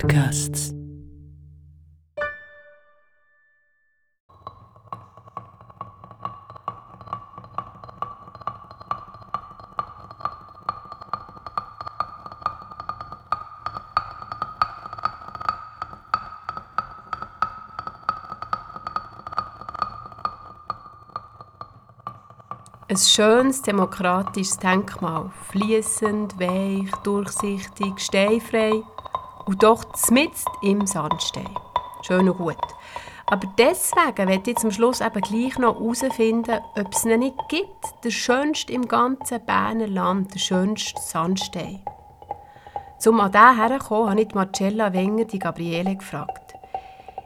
Podcasts. Ein schönes demokratisches Denkmal, fließend, weich, durchsichtig, steinfrei und doch mitten im Sandstein. Schön und gut. Aber deswegen werde ich zum Schluss eben gleich noch herausfinden, ob es nicht gibt, der schönste im ganzen Berner Land, der schönste Sandstein. Um an diesen herzukommen, habe ich Marcella Wenger, die Gabriele, gefragt.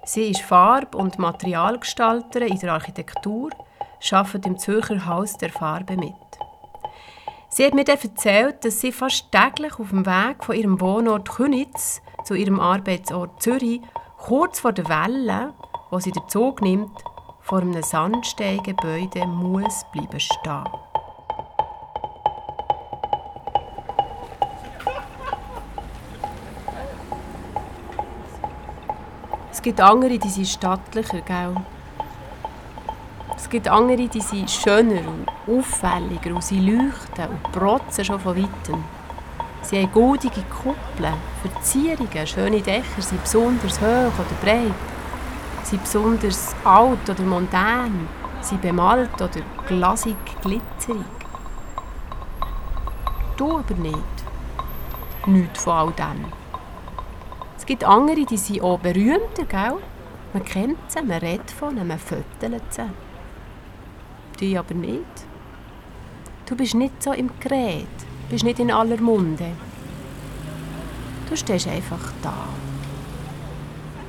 Sie ist Farb- und Materialgestalterin in der Architektur – arbeitet im Zürcher Haus der Farbe mit. Sie hat mir dann erzählt, dass sie fast täglich auf dem Weg von ihrem Wohnort Künitz zu ihrem Arbeitsort Zürich kurz vor der Welle, wo sie den Zug nimmt, vor einem Sandsteingebäude muss bleiben stehen. Es gibt andere, die sind stattlicher, gell? Es gibt andere, die sind schöner und auffälliger und sie leuchten und protzen schon von weitem. Sie haben goldige Kuppeln, Verzierungen, schöne Dächer, sind besonders hoch oder breit, sind besonders alt oder mondän, sind bemalt oder glasig, glitzerig. Du aber nicht. Nichts von all dem. Es gibt andere, die sind auch berühmter, gell? Man kennt sie, man redet von ihnen, man fötelt sie die aber nicht. Du bist nicht so im Gerät, bist nicht in aller Munde. Du stehst einfach da.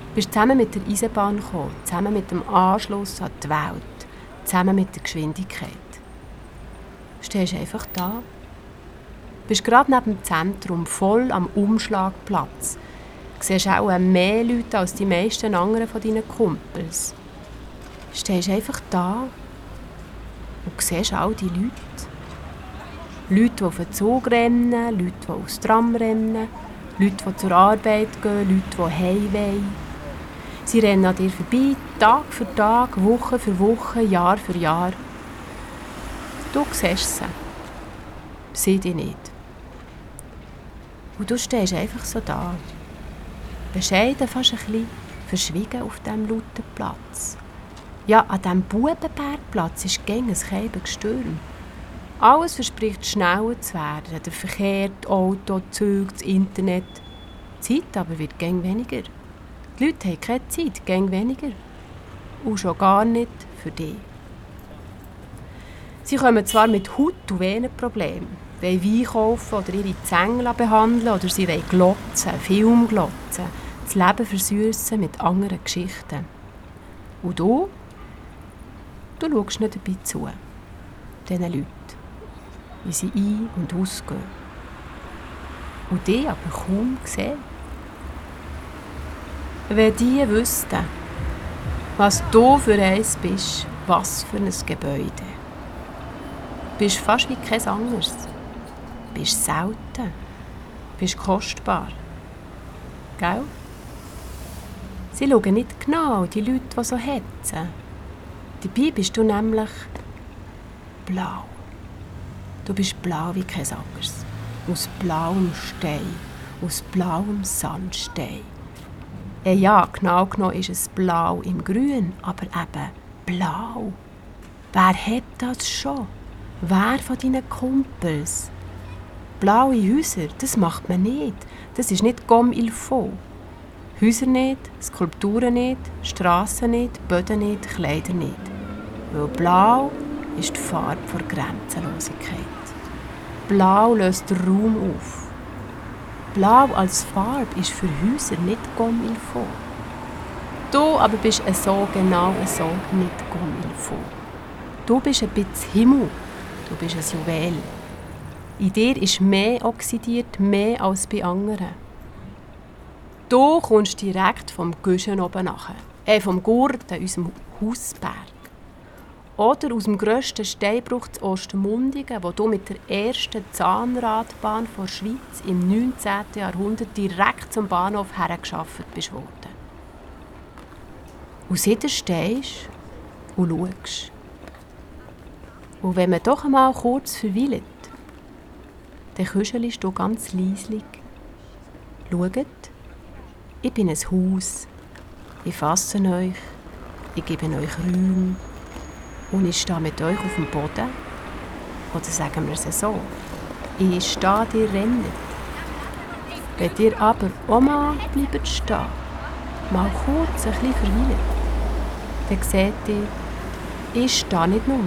Du bist zusammen mit der Eisenbahn gekommen, zusammen mit dem Anschluss an die Welt, zusammen mit der Geschwindigkeit. Du stehst einfach da. Du bist gerade neben dem Zentrum, voll am Umschlagplatz. Du siehst auch mehr Leute als die meisten anderen von deinen Kumpels. Stehst einfach da und siehst all die Leute. Leute, die auf den Zug rennen, Leute, die aufs Tram rennen, Leute, die zur Arbeit gehen, Leute, die heim. Sie rennen an dir vorbei, Tag für Tag, Woche für Woche, Jahr für Jahr. Du siehst sie. Sie dich nicht. Und du stehst einfach so da. Bescheiden, fast ein bisschen verschwiegen auf diesem lauten Platz. Ja, an diesem Bubenbergplatz ist gäng ein Kälben Sturm. Alles verspricht schneller zu werden. Der Verkehr, die Auto, die Züge, das Internet. Die Zeit aber wird gäng weniger. Die Leute haben keine Zeit, gäng weniger. Und schon gar nicht für dich. Sie kommen zwar mit Haut- und Venenproblemen, wollen Wein kaufen oder ihre Zähne behandeln oder sie wollen glotzen, Film glotzen, das Leben versüßen mit anderen Geschichten. Und du Du schaust nicht dabei zu, diesen Leuten, wie sie ein- und ausgehen. Und die aber kaum sehen. Wenn die wüssten, was du für eins bist, was für ein Gebäude. Du bist fast wie kein anderes. Du bist selten. Du bist kostbar. Gell? Sie schauen nicht genau, die Leute, die so hetzen. Dabei bist du nämlich blau. Du bist blau wie kein anderes. Aus blauem Stein, aus blauem Sandstein. Äh, ja, genau genommen ist es blau im Grün, aber eben blau. Wer hat das schon? Wer von deinen Kumpels? Blaue Häuser, das macht man nicht. Das ist nicht comme il faut. Häuser nicht, Skulpturen nicht, Straßen nicht, Böden nicht, Kleider nicht. Weil blau ist die Farbe der Grenzenlosigkeit. Blau löst Raum auf. Blau als Farbe ist für Häuser nicht comme il. Du aber bist so genau so nicht comme. Du bist ein bisschen Himmel. Du bist ein Juwel. In dir ist mehr oxidiert, mehr als bei anderen. Du kommst direkt vom Güschen oben nach, äh, vom Gurten, unserem Hausberg. Oder aus dem grössten Steinbruch zu Ostermundigen, wo du mit der ersten Zahnradbahn der Schweiz im 19. Jahrhundert direkt zum Bahnhof hergeschafft bist worden. Und siehst stehst und schaust. Und wenn man doch einmal kurz verweilt, dann küschelst du ganz leislich. Schaut, ich bin ein Haus. Ich fasse euch. Ich gebe euch Räume. Und ich stehe mit euch auf dem Boden. Oder sagen wir es so. Ich stehe, ihr rennt. Wenn ihr aber mal bleibt stehen, mal kurz ein bisschen verweilen, dann seht ihr, ich stehe nicht nur.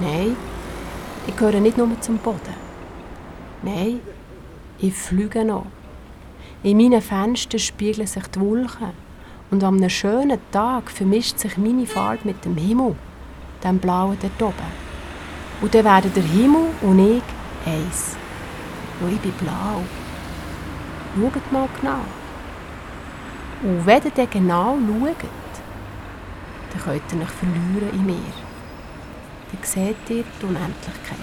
Nein, ich gehöre nicht nur zum Boden. Nein, ich fliege noch. In meinen Fenstern spiegeln sich die Wolken. Und an einem schönen Tag vermischt sich meine Farbe mit dem Himmel, dem blauen dort oben. Und dann werden der Himmel und ich eins. Und ich bin blau. Schaut mal genau. Und wenn ihr genau schaut, dann könnt ihr euch verlieren in mir. Dann seht ihr die Unendlichkeit.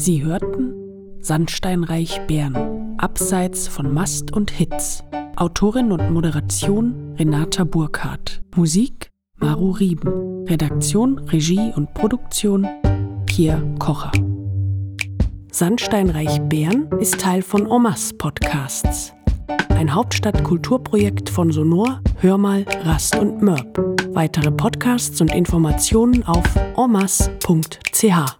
Sie hörten Sandsteinreich Bern, abseits von Mast und Hits. Autorin und Moderation Renata Burkhardt. Musik Maru Rieben. Redaktion, Regie und Produktion Pierre Kocher. Sandsteinreich Bern ist Teil von Omas Podcasts. Ein Hauptstadtkulturprojekt von Sonor, Hörmal, Rast und Mörb. Weitere Podcasts und Informationen auf omas.ch.